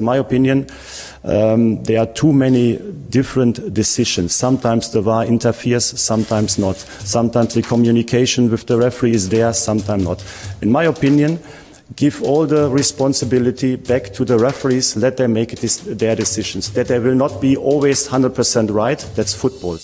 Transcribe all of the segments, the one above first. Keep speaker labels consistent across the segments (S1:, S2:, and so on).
S1: In my opinion, um, there are too many different decisions. Sometimes the VAR interferes, sometimes not. Sometimes the communication with the referee is there, sometimes not. In my opinion, give all the responsibility back to the referees, let them make their decisions. That they will not be always 100% right, that's football.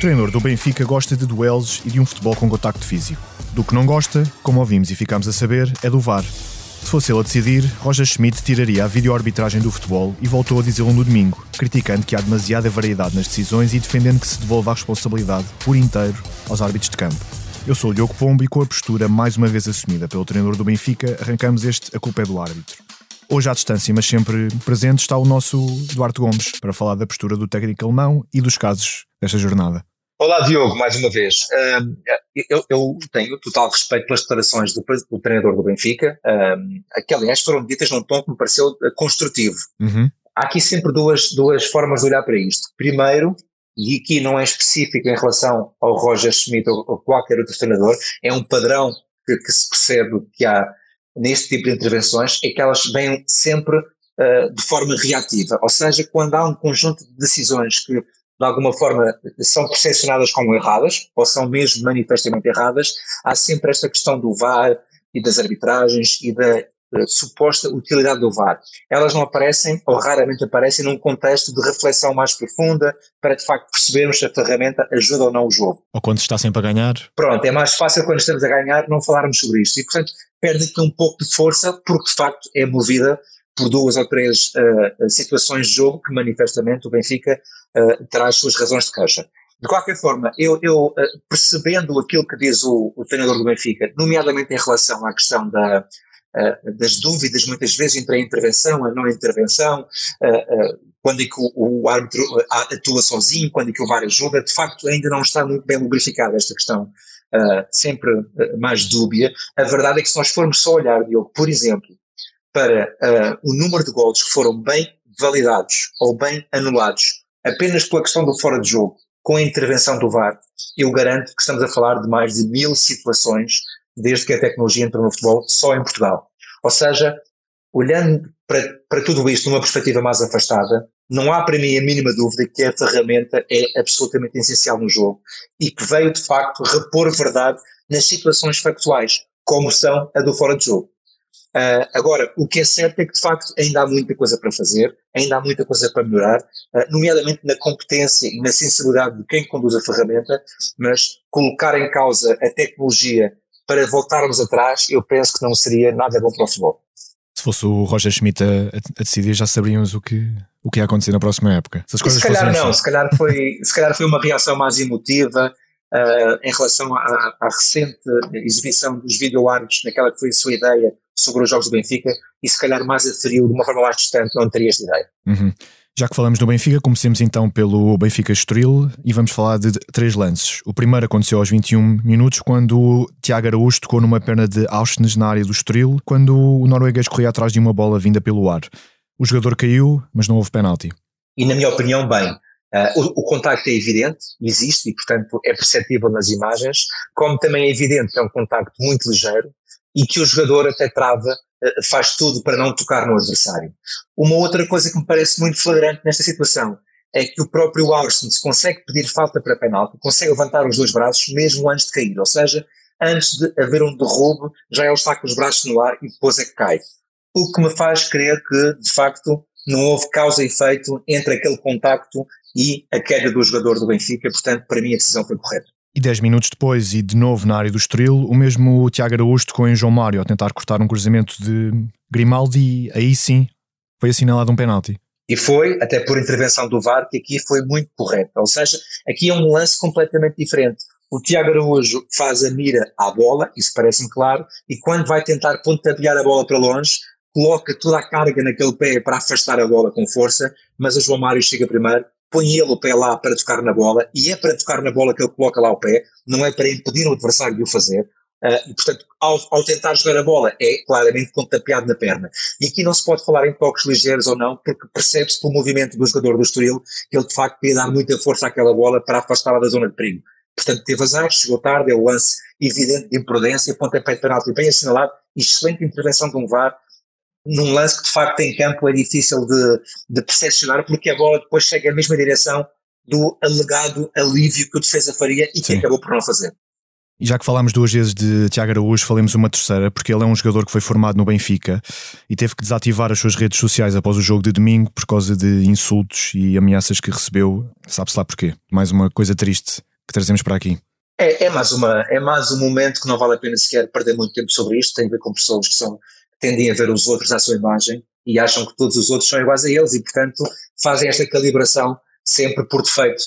S2: Treinador do Benfica gosta de duelos e de um futebol com contacto físico. Do que não gosta, como ouvimos e ficámos a saber, é do VAR. Se fosse ele a decidir, Roger Schmidt tiraria a videoarbitragem do futebol e voltou a dizê-lo no domingo, criticando que há demasiada variedade nas decisões e defendendo que se devolva a responsabilidade por inteiro aos árbitros de campo. Eu sou o Diogo Pombo e com a postura mais uma vez assumida pelo treinador do Benfica, arrancamos este A Culpa é do Árbitro. Hoje à distância, mas sempre presente, está o nosso Duarte Gomes para falar da postura do técnico alemão e dos casos desta jornada.
S3: Olá, Diogo, mais uma vez. eu, eu, tenho total respeito pelas declarações do, do treinador do Benfica, um, que aliás foram ditas num tom que me pareceu eh, construtivo. Uhum. Há aqui sempre duas, duas formas de olhar para isto. Primeiro, e aqui não é específico em relação ao Roger Schmidt ou, ou qualquer outro treinador, é um padrão que, que, se percebe que há neste tipo de intervenções, é que elas vêm sempre uh, de forma reativa. Ou seja, quando há um conjunto de decisões que de alguma forma são percepcionadas como erradas, ou são mesmo manifestamente erradas, há sempre esta questão do VAR e das arbitragens e da uh, suposta utilidade do VAR. Elas não aparecem, ou raramente aparecem, num contexto de reflexão mais profunda para de facto percebermos se a ferramenta ajuda ou não o jogo.
S2: Ou quando está sempre a ganhar.
S3: Pronto, é mais fácil quando estamos a ganhar não falarmos sobre isto. E portanto perde aqui um pouco de força porque de facto é movida por duas ou três uh, situações de jogo que manifestamente o Benfica uh, terá as suas razões de caixa. De qualquer forma, eu, eu uh, percebendo aquilo que diz o, o, treinador do Benfica, nomeadamente em relação à questão da, das dúvidas muitas vezes entre a intervenção, a não intervenção, quando é que o, o, árbitro atua sozinho, quando é que o VAR ajuda, de facto ainda não está muito bem lubrificada esta questão, sempre mais dúbia. A verdade é que se nós formos só olhar, Diogo, por exemplo, para uh, o número de gols que foram bem validados ou bem anulados apenas pela questão do fora de jogo, com a intervenção do VAR, eu garanto que estamos a falar de mais de mil situações desde que a tecnologia entrou no futebol só em Portugal. Ou seja, olhando para, para tudo isto numa perspectiva mais afastada, não há para mim a mínima dúvida que a ferramenta é absolutamente essencial no jogo e que veio de facto repor verdade nas situações factuais, como são a do fora de jogo. Uh, agora, o que é certo é que de facto ainda há muita coisa para fazer, ainda há muita coisa para melhorar, uh, nomeadamente na competência e na sensibilidade de quem conduz a ferramenta, mas colocar em causa a tecnologia para voltarmos atrás, eu penso que não seria nada bom para o futebol.
S2: Se fosse o Roger Schmidt a, a decidir, já saberíamos o que, o que ia acontecer na próxima época.
S3: Se, se calhar não, assim. se calhar, foi, se calhar foi uma reação mais emotiva, Uh, em relação à, à, recente exibição dos videoárbitros naquela que foi a sua ideia sobre os jogos do Benfica e se calhar mais aferiu de uma forma mais distante, não teria esta ideia.
S2: Uhum. Já que falamos do Benfica, comecemos então pelo Benfica Estoril e vamos falar de três lances. O primeiro aconteceu aos 21 minutos, quando o Tiago Araújo tocou numa perna de Auschwitz na área do Estoril, quando o norueguês corria atrás de uma bola vinda pelo ar. O jogador caiu, mas não houve penalti.
S3: E na minha opinião, bem. Uh, o, o, contacto é evidente, existe e, portanto, é perceptível nas imagens, como também é evidente que é um contacto muito ligeiro, e que o jogador até trava, eh, faz tudo para não tocar no adversário. Uma outra coisa que me parece muito flagrante nesta situação é que o próprio Austin se consegue pedir falta para penalti, consegue levantar os dois braços mesmo antes de cair, ou seja, antes de haver um derrube, já ele está com os braços no ar e depois é que cai. O que me faz crer que, de facto, não houve causa e efeito entre aquele contacto e a queda do jogador do Benfica, portanto, para mim a decisão foi correta.
S2: E 10 minutos depois, e de novo na área do Estoril, o mesmo Tiago Araújo tocou em João Mário a tentar cortar um cruzamento de Grimaldi e aí sim foi assinalado um penalti.
S3: E foi, até por intervenção do VAR, que aqui foi muito correto. Ou seja, aqui é um lance completamente diferente. O Tiago Araújo faz a mira à bola, isso parece-me claro, e quando vai tentar pontapear a bola para longe, coloca toda a carga naquele pé para afastar a bola com força, mas o João Mário chega primeiro põe ele o pé lá para tocar na bola, e é para tocar na bola que ele coloca lá o pé, não é para impedir o adversário de o fazer. Uh, e, portanto, ao, ao, tentar jogar a bola, é claramente contapeado na perna. E aqui não se pode falar em toques ligeiros ou não, porque percebe-se pelo movimento do jogador do Estoril que ele de facto ia dar muita força àquela bola para afastá-la da zona de perigo. portanto teve azar, chegou tarde, é o lance evidente de imprudência, pontapé de penalti bem assinalado, excelente intervenção de um VAR, num lance que de facto em campo é difícil de, de percepcionar, porque a bola depois chega na mesma direção do alegado alívio que o defesa faria e que Sim. acabou por não fazer.
S2: E já que falámos duas vezes de Tiago Araújo, falemos uma terceira, porque ele é um jogador que foi formado no Benfica e teve que desativar as suas redes sociais após o jogo de domingo por causa de insultos e ameaças que recebeu. Sabe-se lá porquê. Mais uma coisa triste que trazemos para aqui.
S3: É, é, mais uma, é mais um momento que não vale a pena sequer perder muito tempo sobre isto. Tem a ver com pessoas que são, tendem a ver os outros à sua imagem e acham que todos os outros são iguais a eles e, portanto, fazem esta calibração sempre por defeito.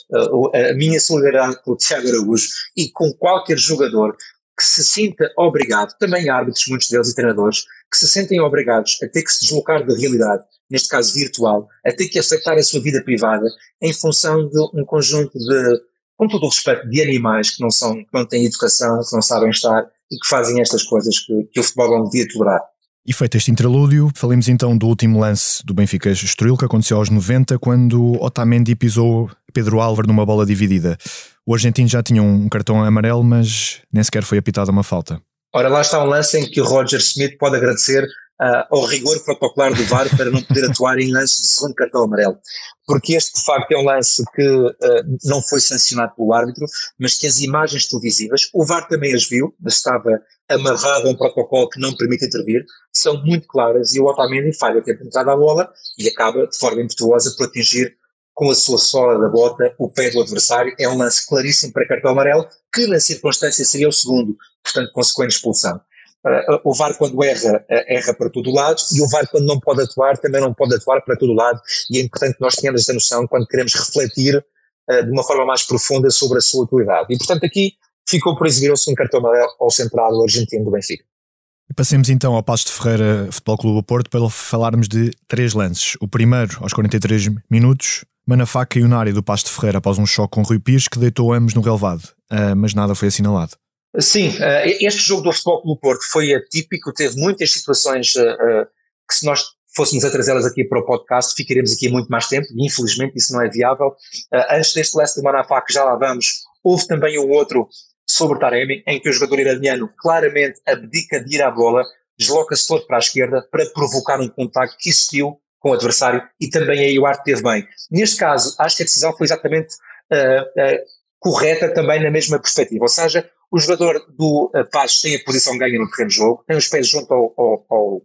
S3: A, minha solidariedade com o Tiago Araújo e com qualquer jogador que se sinta obrigado, também árbitros, muitos deles e treinadores, que se sentem obrigados a ter que se deslocar da realidade, neste caso virtual, a ter que aceitar a sua vida privada em função de um conjunto de, com todo o respeito, de animais que não são, que não têm educação, que não sabem estar e que fazem estas coisas que, que o futebol não devia tolerar.
S2: E feito este interlúdio, falemos então do último lance do Benfica Estoril, que aconteceu aos 90, quando Otamendi pisou Pedro Álvaro numa bola dividida. O argentino já tinha um cartão amarelo, mas nem sequer foi apitada uma falta.
S3: Ora, lá está um lance em que o Roger Smith pode agradecer uh, ao rigor protocolar do VAR para não poder atuar em lance de segundo cartão amarelo. Porque este, de facto, é um lance que uh, não foi sancionado pelo árbitro, mas que as imagens televisivas, o VAR também as viu, mas estava amarrado a um protocolo que não permite intervir, são muito claras e o Otamendi falha o tempo entrada a bola e acaba de forma impetuosa por atingir com a sua sola da bota o pé do adversário. É um lance claríssimo para cartão amarelo, que na circunstância seria o segundo, portanto, consequente expulsão. Uh, o VAR quando erra, uh, erra para todo lado e o VAR quando não pode atuar também não pode atuar para todo lado e é importante que nós tenhamos essa noção quando queremos refletir uh, de uma forma mais profunda sobre a sua utilidade. E portanto aqui ficou por exibir-se um cartão amarelo ao central argentino do Benfica.
S2: Passemos então ao Passo de Ferreira Futebol Clube do Porto para falarmos de três lances. O primeiro, aos 43 minutos, Manafá caiu na área do Passo de Ferreira após um choque com Rui Pires que deitou ambos no relevado, uh, mas nada foi assinalado.
S3: Sim, uh, este jogo do Futebol Clube Porto foi atípico, teve muitas situações uh, que se nós fôssemos a trazê-las aqui para o podcast, ficaremos aqui muito mais tempo, infelizmente isso não é viável. antes deste lance do Manafá, que já lá vamos, houve também o outro sobre Taremi, em que o jogador iraniano claramente abdica de ir à bola, desloca-se todo para a esquerda para provocar um contacto que existiu com o adversário e também aí o Arte teve bem. Neste caso, acho que a decisão foi exatamente uh, uh, correta também na mesma perspectiva, ou seja, o jogador do uh, Passos tem a posição ganha no terreno de jogo, tem os pés junto ao, ao, ao,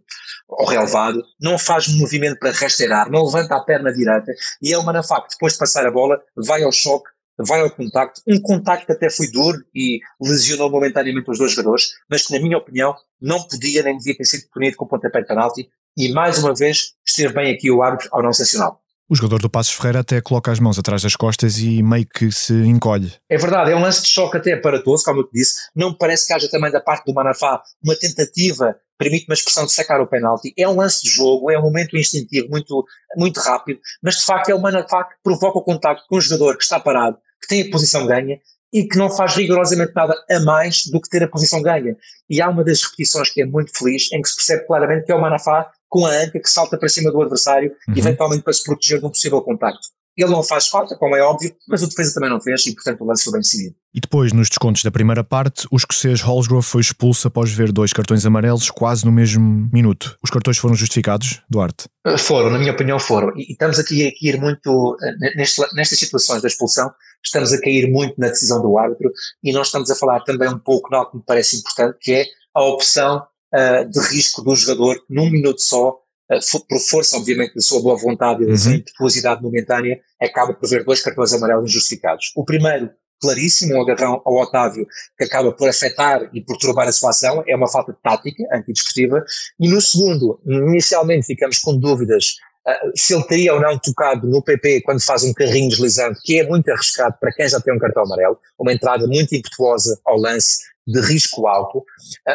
S3: ao relevado, não faz movimento para rasteirar, não levanta a perna direita e é o Manafá que depois de passar a bola vai ao choque vai ao contacto, um contacto que até foi duro e lesionou momentaneamente os dois jogadores, mas que na minha opinião não podia nem devia ter sido punido com pontapé de penalti e mais uma vez esteve bem aqui o árbitro ao não sancional.
S2: O jogador do Passos Ferreira até coloca as mãos atrás das costas e meio que se encolhe.
S3: É verdade, é um lance de choque até aparatoso, como eu te disse. Não parece que haja também da parte do Manafá uma tentativa, permite uma expressão de sacar o penalti. É um lance de jogo, é um momento instintivo, muito, muito rápido, mas de facto é o Manafá que provoca o contacto com o jogador que está parado que tem a posição ganha e que não faz rigorosamente nada a mais do que ter a posição ganha. E há uma das repetições que é muito feliz, em que se percebe claramente que é o Manafá com a anca que salta para cima do adversário, uhum. eventualmente para se proteger de um possível contacto. Ele não faz falta, como é óbvio, mas o defesa também não fez e, portanto, o lance foi bem decidido.
S2: E depois, nos descontos da primeira parte, o escocês Holsgrove foi expulso após ver dois cartões amarelos quase no mesmo minuto. Os cartões foram justificados, Duarte?
S3: Eh, foram, na minha opinião, foram. E, estamos aqui a cair muito, eh, neste, nestas situações da expulsão, estamos a cair muito na decisão do árbitro e nós estamos a falar também um pouco, algo que me parece importante, que é a opção uh, de risco do jogador, num minuto só, uh, por força, obviamente, da sua boa vontade e da sua uhum. impetuosidade momentânea, acaba por ver dois cartões amarelos injustificados. O primeiro, claríssimo, um agarrão ao Otávio, que acaba por afetar e por turbar a sua ação, é uma falta de tática, antidiscutível. E no segundo, inicialmente ficamos com dúvidas uh, se ele teria ou não tocado no PP quando faz um carrinho deslizante, que é muito arriscado para quem já tem um cartão amarelo, uma entrada muito impetuosa ao lance, de risco alto, uh,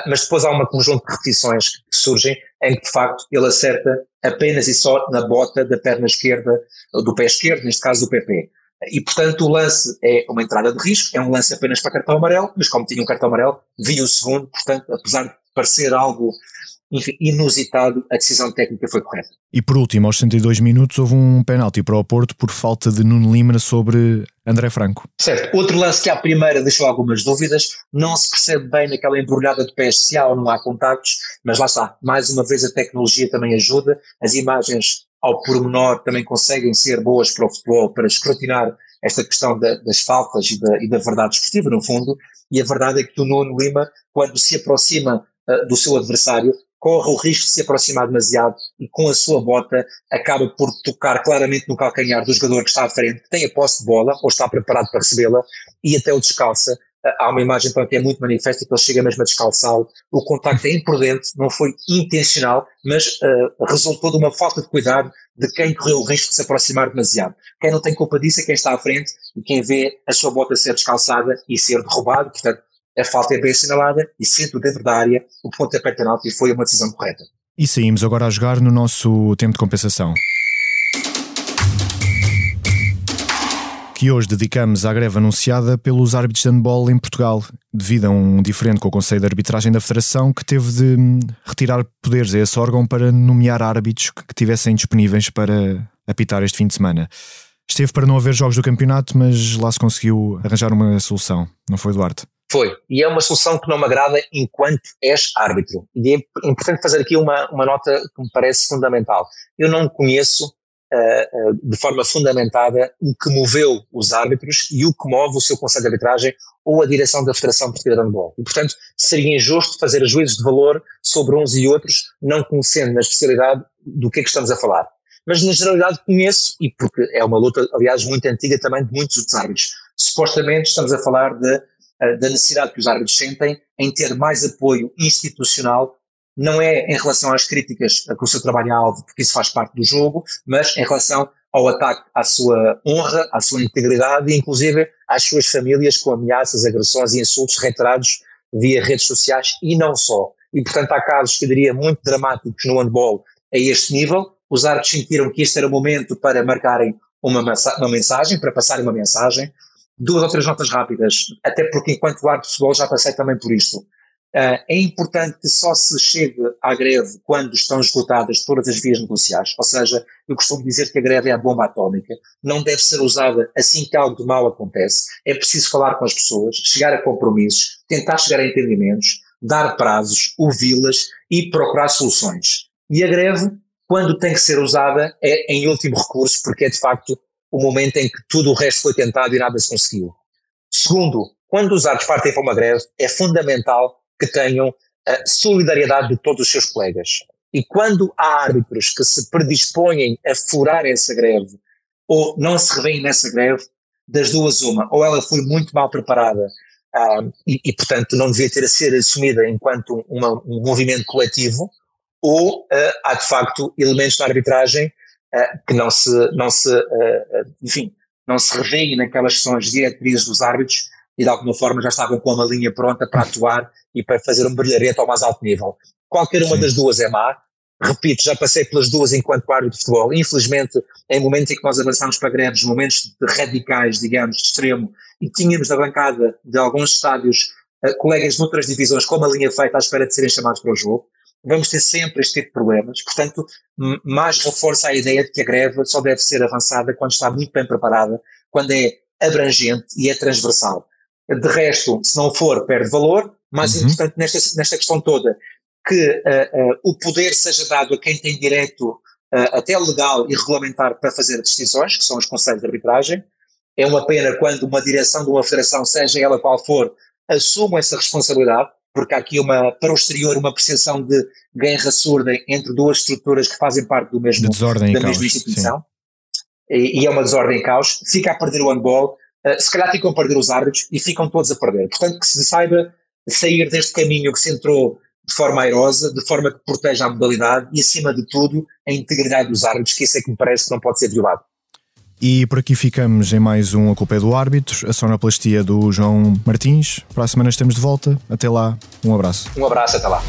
S3: mas depois há uma conjunto de repetições que surgem em que de facto ele acerta apenas e só na bota da perna esquerda, do pé esquerdo, neste caso do PP. E, portanto, o lance é uma entrada de risco, é um lance apenas para cartão amarelo, mas como tinha um cartão amarelo, vi o segundo, portanto, apesar de parecer algo inusitado, a decisão técnica foi correta.
S2: E por último, aos 62 minutos, houve um penalti para o Porto por falta de Nuno Lima sobre André Franco.
S3: Certo. Outro lance que à primeira deixou algumas dúvidas, não se percebe bem naquela embrulhada de pés se há ou não há contactos, mas lá está, mais uma vez a tecnologia também ajuda, as imagens ao pormenor também conseguem ser boas para o futebol, para escrutinar esta questão da, das faltas e da, e da verdade esportiva, no fundo, e a verdade é que o Nuno Lima, quando se aproxima uh, do seu adversário, corre o risco de se aproximar demasiado e com a sua bota acaba por tocar claramente no calcanhar do jogador que está à frente, que tem a posse de bola ou está preparado para recebê-la e até o descalça. Há uma imagem que é muito manifesta que ele chega mesmo a descalçá-lo. O contacto é imprudente, não foi intencional, mas uh, resultou de uma falta de cuidado de quem correu o risco de se aproximar demasiado. Quem não tem culpa disso é quem está à frente e quem vê a sua bota ser descalçada e ser derrubado. Portanto, a falta é bem assinalada e sendo dentro da área, o ponto de penalti foi uma decisão correta.
S2: E saímos agora a jogar no nosso tempo de compensação. Que hoje dedicamos à greve anunciada pelos árbitros de handball em Portugal, devido a um diferente com o Conselho de Arbitragem da Federação, que teve de hum, retirar poderes a esse órgão para nomear árbitros que tivessem disponíveis para apitar este fim de semana. Esteve para não haver jogos do campeonato, mas lá se conseguiu arranjar uma solução, não foi, Duarte?
S3: Foi. E é uma solução que não me agrada enquanto és árbitro. E é importante fazer aqui uma, uma nota que me parece fundamental. Eu não conheço uh, uh, de forma fundamentada o que moveu os árbitros e o que move o seu Conselho de Arbitragem ou a direção da Federação Portuguesa de Handball. E, portanto, seria injusto fazer juízos de valor sobre uns e outros, não conhecendo na especialidade do que é que estamos a falar. Mas, na generalidade, conheço, e porque é uma luta, aliás, muito antiga também de muitos outros árbitros. Supostamente estamos a falar de da necessidade que os árbitros sentem em ter mais apoio institucional, não é em relação às críticas a que o seu trabalho é alvo, porque isso faz parte do jogo, mas em relação ao ataque à sua honra, à sua integridade e inclusive às suas famílias com ameaças, agressões e insultos reiterados via redes sociais e não só. E portanto há casos que eu diria muito dramáticos no handball a este nível. Os árbitros sentiram que este era o momento para marcarem uma, uma mensagem, para passarem uma mensagem. Duas ou três notas rápidas, até porque enquanto árbitro de futebol já passei também por isto. Uh, é importante que só se chegue à greve quando estão esgotadas todas as vias negociais, ou seja, eu costumo dizer que a greve é a bomba atómica, não deve ser usada assim que algo de mal acontece, é preciso falar com as pessoas, chegar a compromissos, tentar chegar a entendimentos, dar prazos, ouvi-las e procurar soluções. E a greve, quando tem que ser usada, é em último recurso, porque é de facto o momento em que tudo o resto foi tentado e nada se conseguiu. Segundo, quando os árbitros partem para uma greve, é fundamental que tenham a solidariedade de todos os seus colegas. E quando há árbitros que se predispõem a furar essa greve ou não se revêem nessa greve, das duas uma, ou ela foi muito mal preparada um, e, e, portanto, não devia ter a ser assumida enquanto uma, um movimento coletivo, ou uh, há de facto elementos da arbitragem eh, que não se, não se eh, eh, enfim, não se revêem naquelas sessões diretrizes dos árbitros e de alguma forma já estavam com uma linha pronta para atuar e para fazer um brilharete ao mais alto nível. Qualquer uma Sim. das duas é má. Repito, já passei pelas duas enquanto árbitro de futebol. Infelizmente, em momentos em que nós avançamos para greves, momentos de radicais, digamos, de extremo, e tínhamos na bancada de alguns estádios colegas de outras divisões com uma linha feita à espera de serem chamados para o jogo vamos ter sempre este tipo de problemas. Portanto, mais reforça a ideia de que a greve só deve ser avançada quando está muito bem preparada, quando é abrangente e é transversal. De resto, se não for, perde valor. Mais uhum. importante nesta, nesta questão toda, que uh, uh, o poder seja dado a quem tem direito, uh, até legal e regulamentar, para fazer decisões, que são os conselhos de arbitragem. É uma pena quando uma direção de uma federação, seja ela qual for, assuma essa responsabilidade porque há aqui uma, para o exterior, uma percepção de guerra surda entre duas estruturas que fazem parte do mesmo,
S2: da
S3: mesma caos, instituição. E, e, é uma desordem em caos. Fica a perder o handball, uh, se calhar ficam a perder os árbitros e ficam todos a perder. Portanto, que se saiba sair deste caminho que se entrou de forma airosa, de forma que proteja a modalidade e, acima de tudo, a integridade dos árbitros, que isso é que me parece que não pode ser violado.
S2: E por aqui ficamos em mais um A Culpa é do Árbitro, a sonoplastia do João Martins. Para a semana estamos de volta. Até lá, um abraço.
S3: Um abraço, até lá.